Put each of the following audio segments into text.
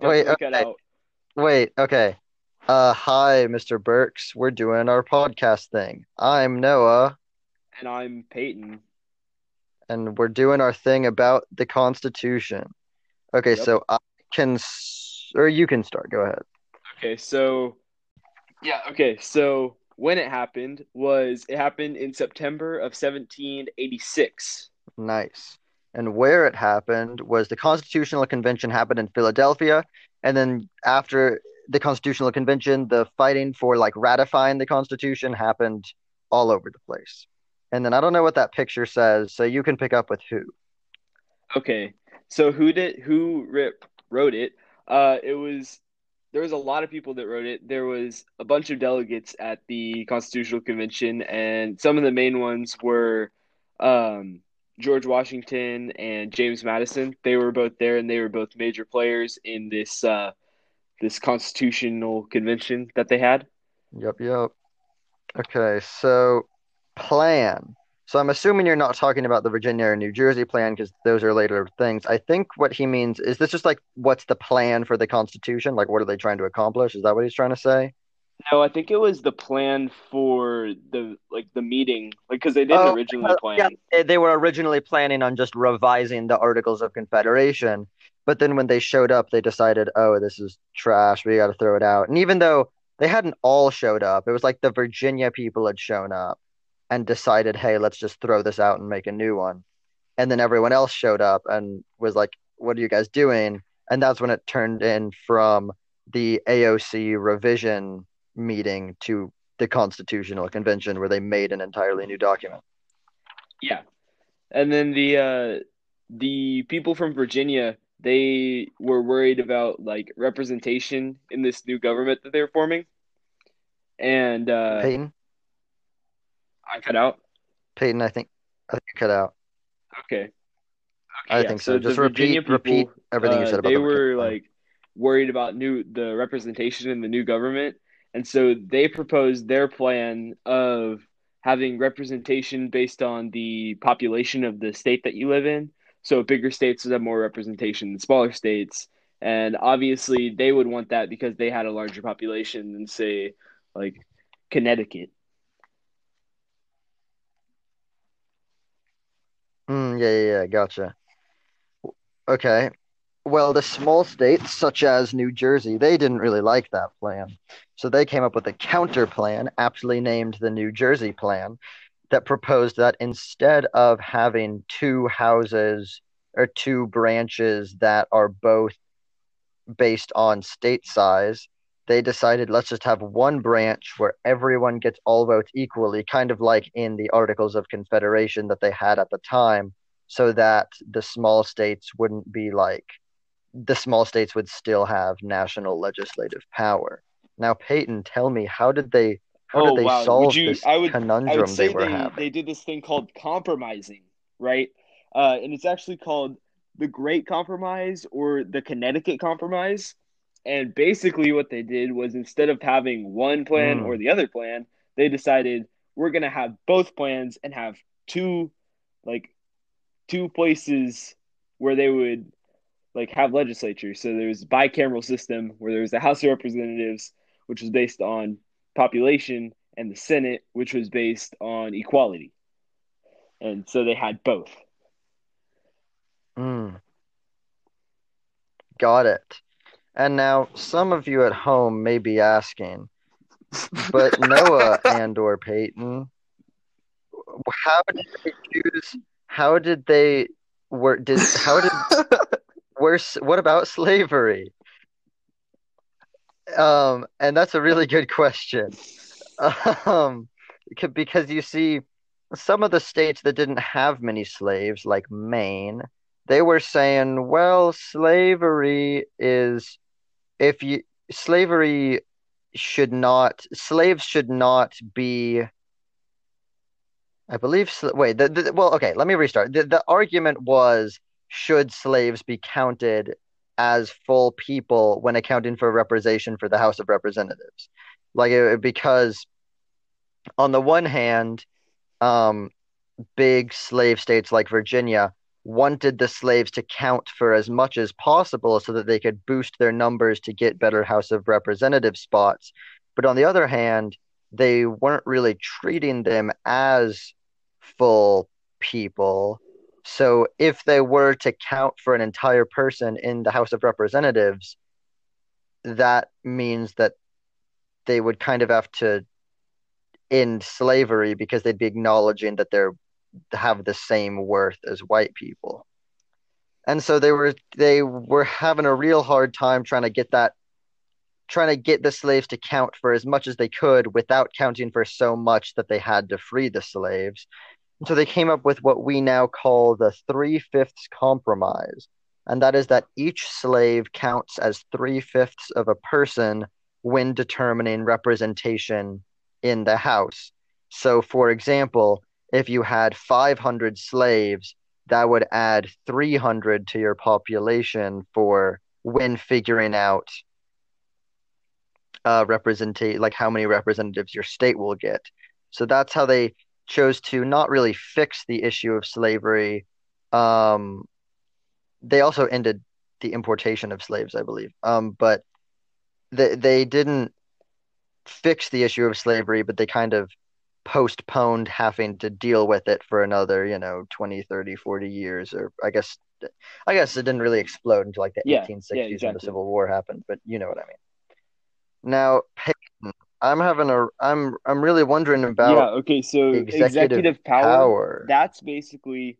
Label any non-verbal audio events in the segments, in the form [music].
Wait, okay. Wait, okay. Uh, hi, Mr. Burks. We're doing our podcast thing. I'm Noah, And I'm Peyton. and we're doing our thing about the Constitution. Okay, Yep. so I can, s- or you can start. Go ahead. Okay, so yeah, okay, so when it happened was it happened in September of 1786. Nice. And where it happened was the Constitutional Convention happened in Philadelphia, and then after the Constitutional Convention, the fighting for like ratifying the Constitution happened all over the place. And then I don't know what that picture says, so you can pick up with who. Okay, so who did who rip wrote it? Uh, it was there was a lot of people that wrote it. There was a bunch of delegates at the Constitutional Convention, and some of the main ones were um, George Washington and James Madison. They were both there, and they were both major players in this uh, this Constitutional Convention that they had. Yep, yep. Okay, so plan. So I'm assuming you're not talking about the Virginia or New Jersey plan because those are later things. I think what he means is this just like what's the plan for the Constitution? Like what are they trying to accomplish? Is that what he's trying to say? No, I think it was the plan for the like the meeting, like because they didn't Oh, originally plan. Yeah, they- they were originally planning on just revising the Articles of Confederation, but then when they showed up, they decided, oh, this is trash. We got to throw it out. And even though they hadn't all showed up, it was like the Virginia people had shown up and decided, hey, let's just throw this out and make a new one. And then everyone else showed up and was like, what are you guys doing? And that's when it turned in from the AOC revision meeting to the Constitutional Convention, where they made an entirely new document. Yeah. And then the uh the people from Virginia, they were worried about like representation in this new government that they were forming. And uh Peyton? I cut out. Peyton, I think I think you cut out. Okay. Okay, I yeah. think So so. Just Virginia repeat repeat people, everything you uh, said about they the were like worried about new the representation in the new government, and so they proposed their plan of having representation based on the population of the state that you live in. So bigger states would have more representation than smaller states, and obviously they would want that because they had a larger population than say like Connecticut. Mm, yeah, yeah, yeah, gotcha. Okay. Well, the small states, such as New Jersey, they didn't really like that plan. So they came up with a counter plan, aptly named the New Jersey Plan, that proposed that instead of having two houses or two branches that are both based on state size, they decided let's just have one branch where everyone gets all votes equally, kind of like in the Articles of Confederation that they had at the time, so that the small states wouldn't be like the small states would still have national legislative power. Now, Peyton, tell me, how did they how Oh did they wow, solve you? this I would. I would say they were they having? they did this thing called compromising, right? Uh, and it's actually called the Great Compromise or the Connecticut Compromise. And basically, what they did was instead of having one plan or Mm, the other plan, they decided we're gonna have both plans and have two, like two places where they would like have legislatures. So there's a bicameral system where there was the House of Representatives, which was based on population, and the Senate, which was based on equality. And so they had both. mm, got it. And now some of you at home may be asking, but [laughs] Noah and or Peyton, how did they choose? How did they were did how did [laughs] worse? What about slavery? Um, and that's a really good question. Um, because you see, some of the states that didn't have many slaves, like Maine, they were saying, well, slavery is if you slavery should not slaves should not be I believe wait the, the well okay let me restart the, the argument was should slaves be counted as full people when accounting for representation for the House of Representatives like it, because on the one hand um big slave states like Virginia wanted the slaves to count for as much as possible so that they could boost their numbers to get better House of Representative spots. But on the other hand, they weren't really treating them as full people. So if they were to count for an entire person in the House of Representatives, that means that they would kind of have to end slavery because they'd be acknowledging that they're have the same worth as white people. And so they were they were having a real hard time trying to get that trying to get the slaves to count for as much as they could without counting for so much that they had to free the slaves. So they came up with what we now call the three fifths compromise. And that is that each slave counts as three fifths of a person when determining representation in the house. So, for example, if you had 500 slaves, that would add 300 to your population for when figuring out uh, like how many representatives your state will get. So that's how they chose to not really fix the issue of slavery. Um, they also ended the importation of slaves, I believe. Um, but they they didn't fix the issue of slavery, but they kind of postponed having to deal with it for another, you know, 20, 30, 40 years or I guess I guess it didn't really explode until like the Yeah, 1860s yeah, when the Civil War happened, but you know what I mean. Now, I'm having a I'm I'm really wondering about Yeah, okay, so executive executive power, power. that's basically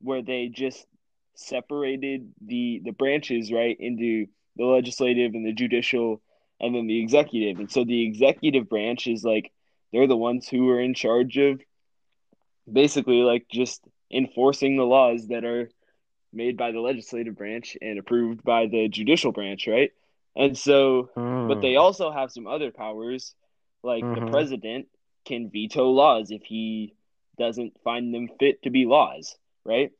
where they just separated the the branches, right, into the legislative and the judicial and then the executive. And so the executive branch is like they're the ones who are in charge of basically like just enforcing the laws that are made by the legislative branch and approved by the judicial branch, right? And so but Hmm. they also have some other powers, like the Mhm. president can veto laws if he doesn't find them fit to be laws, right?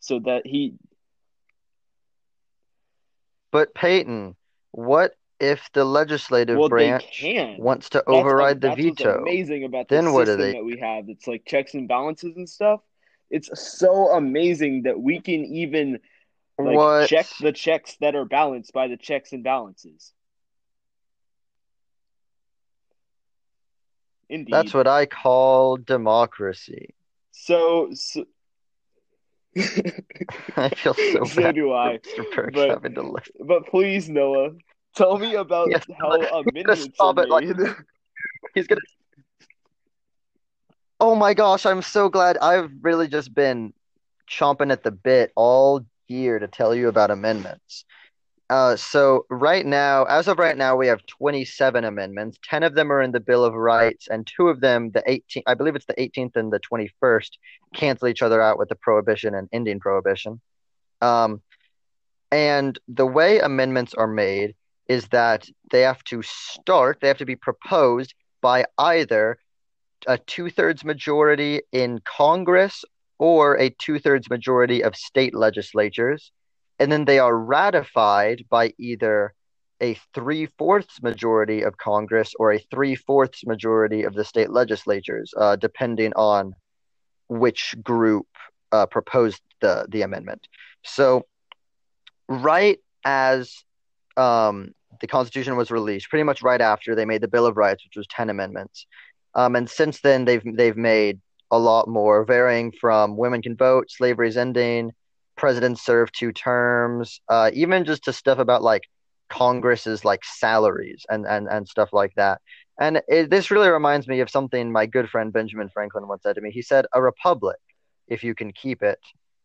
So that he, But Peyton, what if the legislative well, branch wants to That's override the that's what's veto? amazing about the Then what system they that we have. It's like checks and balances and stuff. It's so amazing that we can even like What? check the checks that are balanced by the checks and balances. Indeed. That's what I call democracy. So, so [laughs] I feel so [laughs] So bad do I. [laughs] But- having to live. But please, Noah, tell me about Yes, how a amendments stop are it, like- He's gonna. Oh my gosh, I'm so glad. I've really just been chomping at the bit all year to tell you about amendments. Uh, so right now, as of right now, we have 27 amendments. 10 of them are in the Bill of Rights, and two of them, the 18th, I believe it's the 18th and the 21st, cancel each other out with the prohibition and ending prohibition. Um, and the way amendments are made is that they have to start, they have to be proposed by either a two thirds majority in Congress or a two thirds majority of state legislatures. And then they are ratified by either a three fourths majority of Congress or a three fourths majority of the state legislatures, uh, depending on which group uh, proposed the, the amendment. So, right as um, the Constitution was released, pretty much right after they made the Bill of Rights, which was 10 amendments. Um, and since then, they've they've made a lot more, varying from women can vote, slavery's ending, presidents serve two terms, uh, even just to stuff about like Congress's like salaries and and and stuff like that. And it, this really reminds me of something my good friend Benjamin Franklin once said to me. He said, "A republic, if you can keep it,"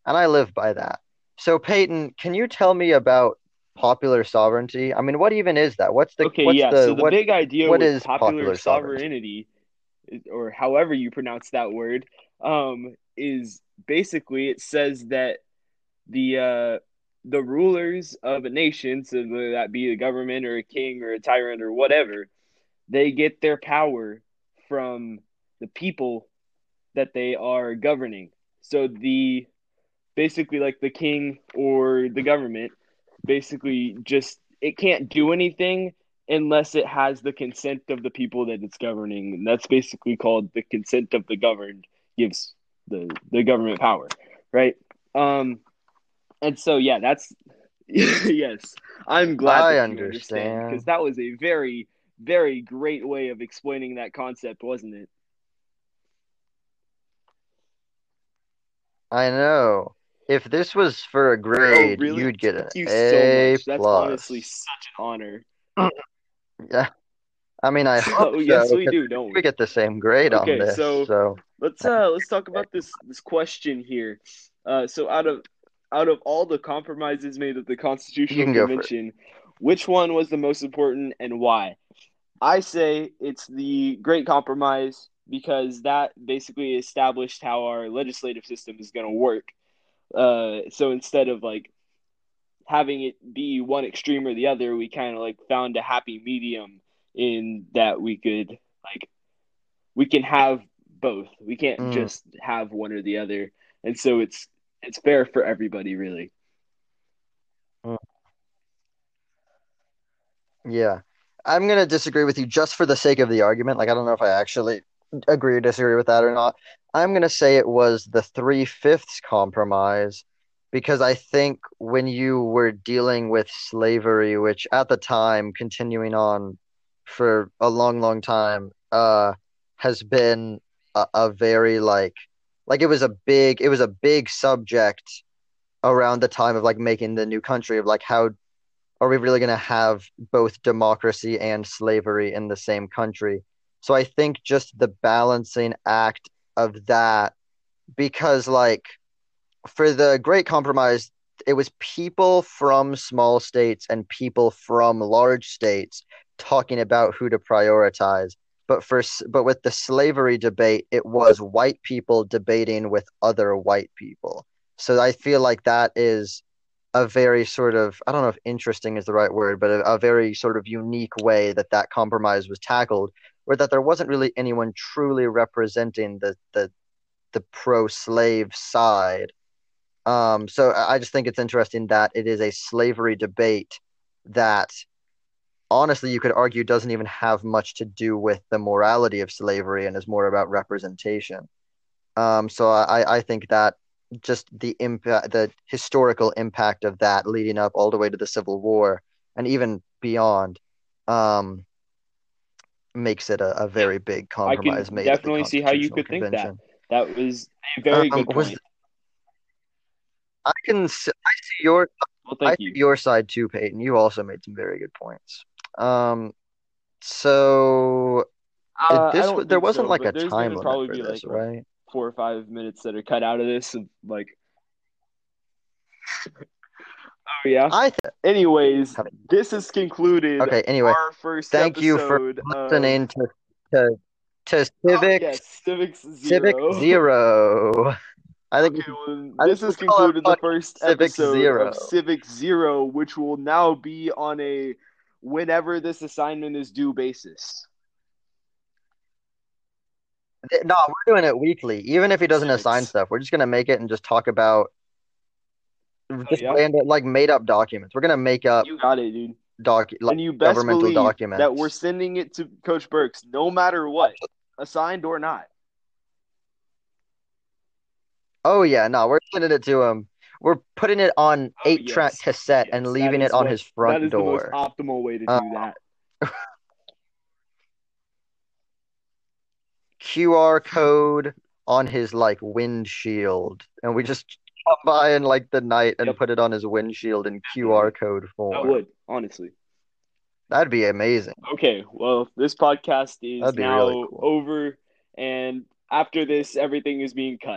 and I live by that. So Peyton, can you tell me about popular sovereignty? I mean, what even is that? What's the Okay, what's yeah. the so the what big idea what with is popular, popular sovereignty? sovereignty, or however you pronounce that word, um, is basically it says that the uh, the rulers of a nation, so whether that be a government or a king or a tyrant or whatever, they get their power from the people that they are governing. So the basically like the king or the government basically just it can't do anything unless it has the consent of the people that it's governing and that's basically called the consent of the governed gives the the government power right Um, and so yeah, that's [laughs] yes. I'm glad I understand. because that was a very, very great way of explaining that concept, wasn't it? I know. If this was for a Oh, grade, really? you'd get an Thank you so A much. That's plus. honestly such an honor. Yeah. I mean, I [laughs] hope Oh, yes, so, we do, don't we we? get the same grade on Okay, this. so So, let's uh let's talk about this this question here. Uh, so out of out of all the compromises made at the Constitutional can go for it. Convention, which one was the most important and why? I say it's the Great Compromise because that basically established how our legislative system is going to work. Uh, so instead of like having it be one extreme or the other, we kind of like found a happy medium in that we could like we can have both. We can't Mm. just have one or the other, and so it's it's fair for everybody, really. Yeah. I'm gonna disagree with you just for the sake of the argument. Like, I don't know if I actually agree or disagree with that or not. I'm gonna say it was the three-fifths compromise because I think when you were dealing with slavery, which at the time, continuing on for a long, long time, uh, has been a, a very like like it was a big it was a big subject around the time of like making the new country of like how are we really going to have both democracy and slavery in the same country? So I think just the balancing act of that, because like for the Great Compromise, it was people from small states and people from large states talking about who to prioritize. But for but with the slavery debate, it was white people debating with other white people. So I feel like that is a very sort of I don't know if interesting is the right word, but a, a very sort of unique way that that compromise was tackled, where that there wasn't really anyone truly representing the the the pro-slave side. Um, so I just think it's interesting that it is a slavery debate that honestly you could argue doesn't even have much to do with the morality of slavery and is more about representation. Um, so I, I think that just the impact, the historical impact of that leading up all the way to the Civil War and even beyond, um, makes it a, a very big compromise. I can definitely see how you could think that. Convention. That was a very Um, good point. I can I see your Well, I thank see your side too, Peyton. You also made some very good points. Um, so Uh, this there wasn't so, like a time limit probably for be this, like right? four or five minutes that are cut out of this, and like, [laughs] oh yeah. I th Anyways, this is concluded okay. Anyway, our first thank you for episode of listening to to to oh Civic yes, Civics Civic Zero. [laughs] I think Okay, well, I this has we call it concluded the first Civic episode Zero. of Civic Zero, which will now be on a whenever this assignment is due basis. No, we're doing it weekly. Even if he doesn't assign stuff, we're just gonna make it and just talk about oh, just yeah? random like made up documents. We're gonna make up You got it, dude. doc like And you best governmental believe that we're sending it to Coach Burks, no matter what, assigned or not. Oh yeah, no, we're sending it to him. We're putting it on Oh eight track yes, cassette yes, and leaving it on what his that front is the most door. optimal way to Uh, do that. QR code on his like windshield, and we just come by in like the night and Yep, put it on his windshield in. QR code form. I would, honestly. That'd be amazing. Okay, well, this podcast is now really cool. over, and after this, everything is being cut.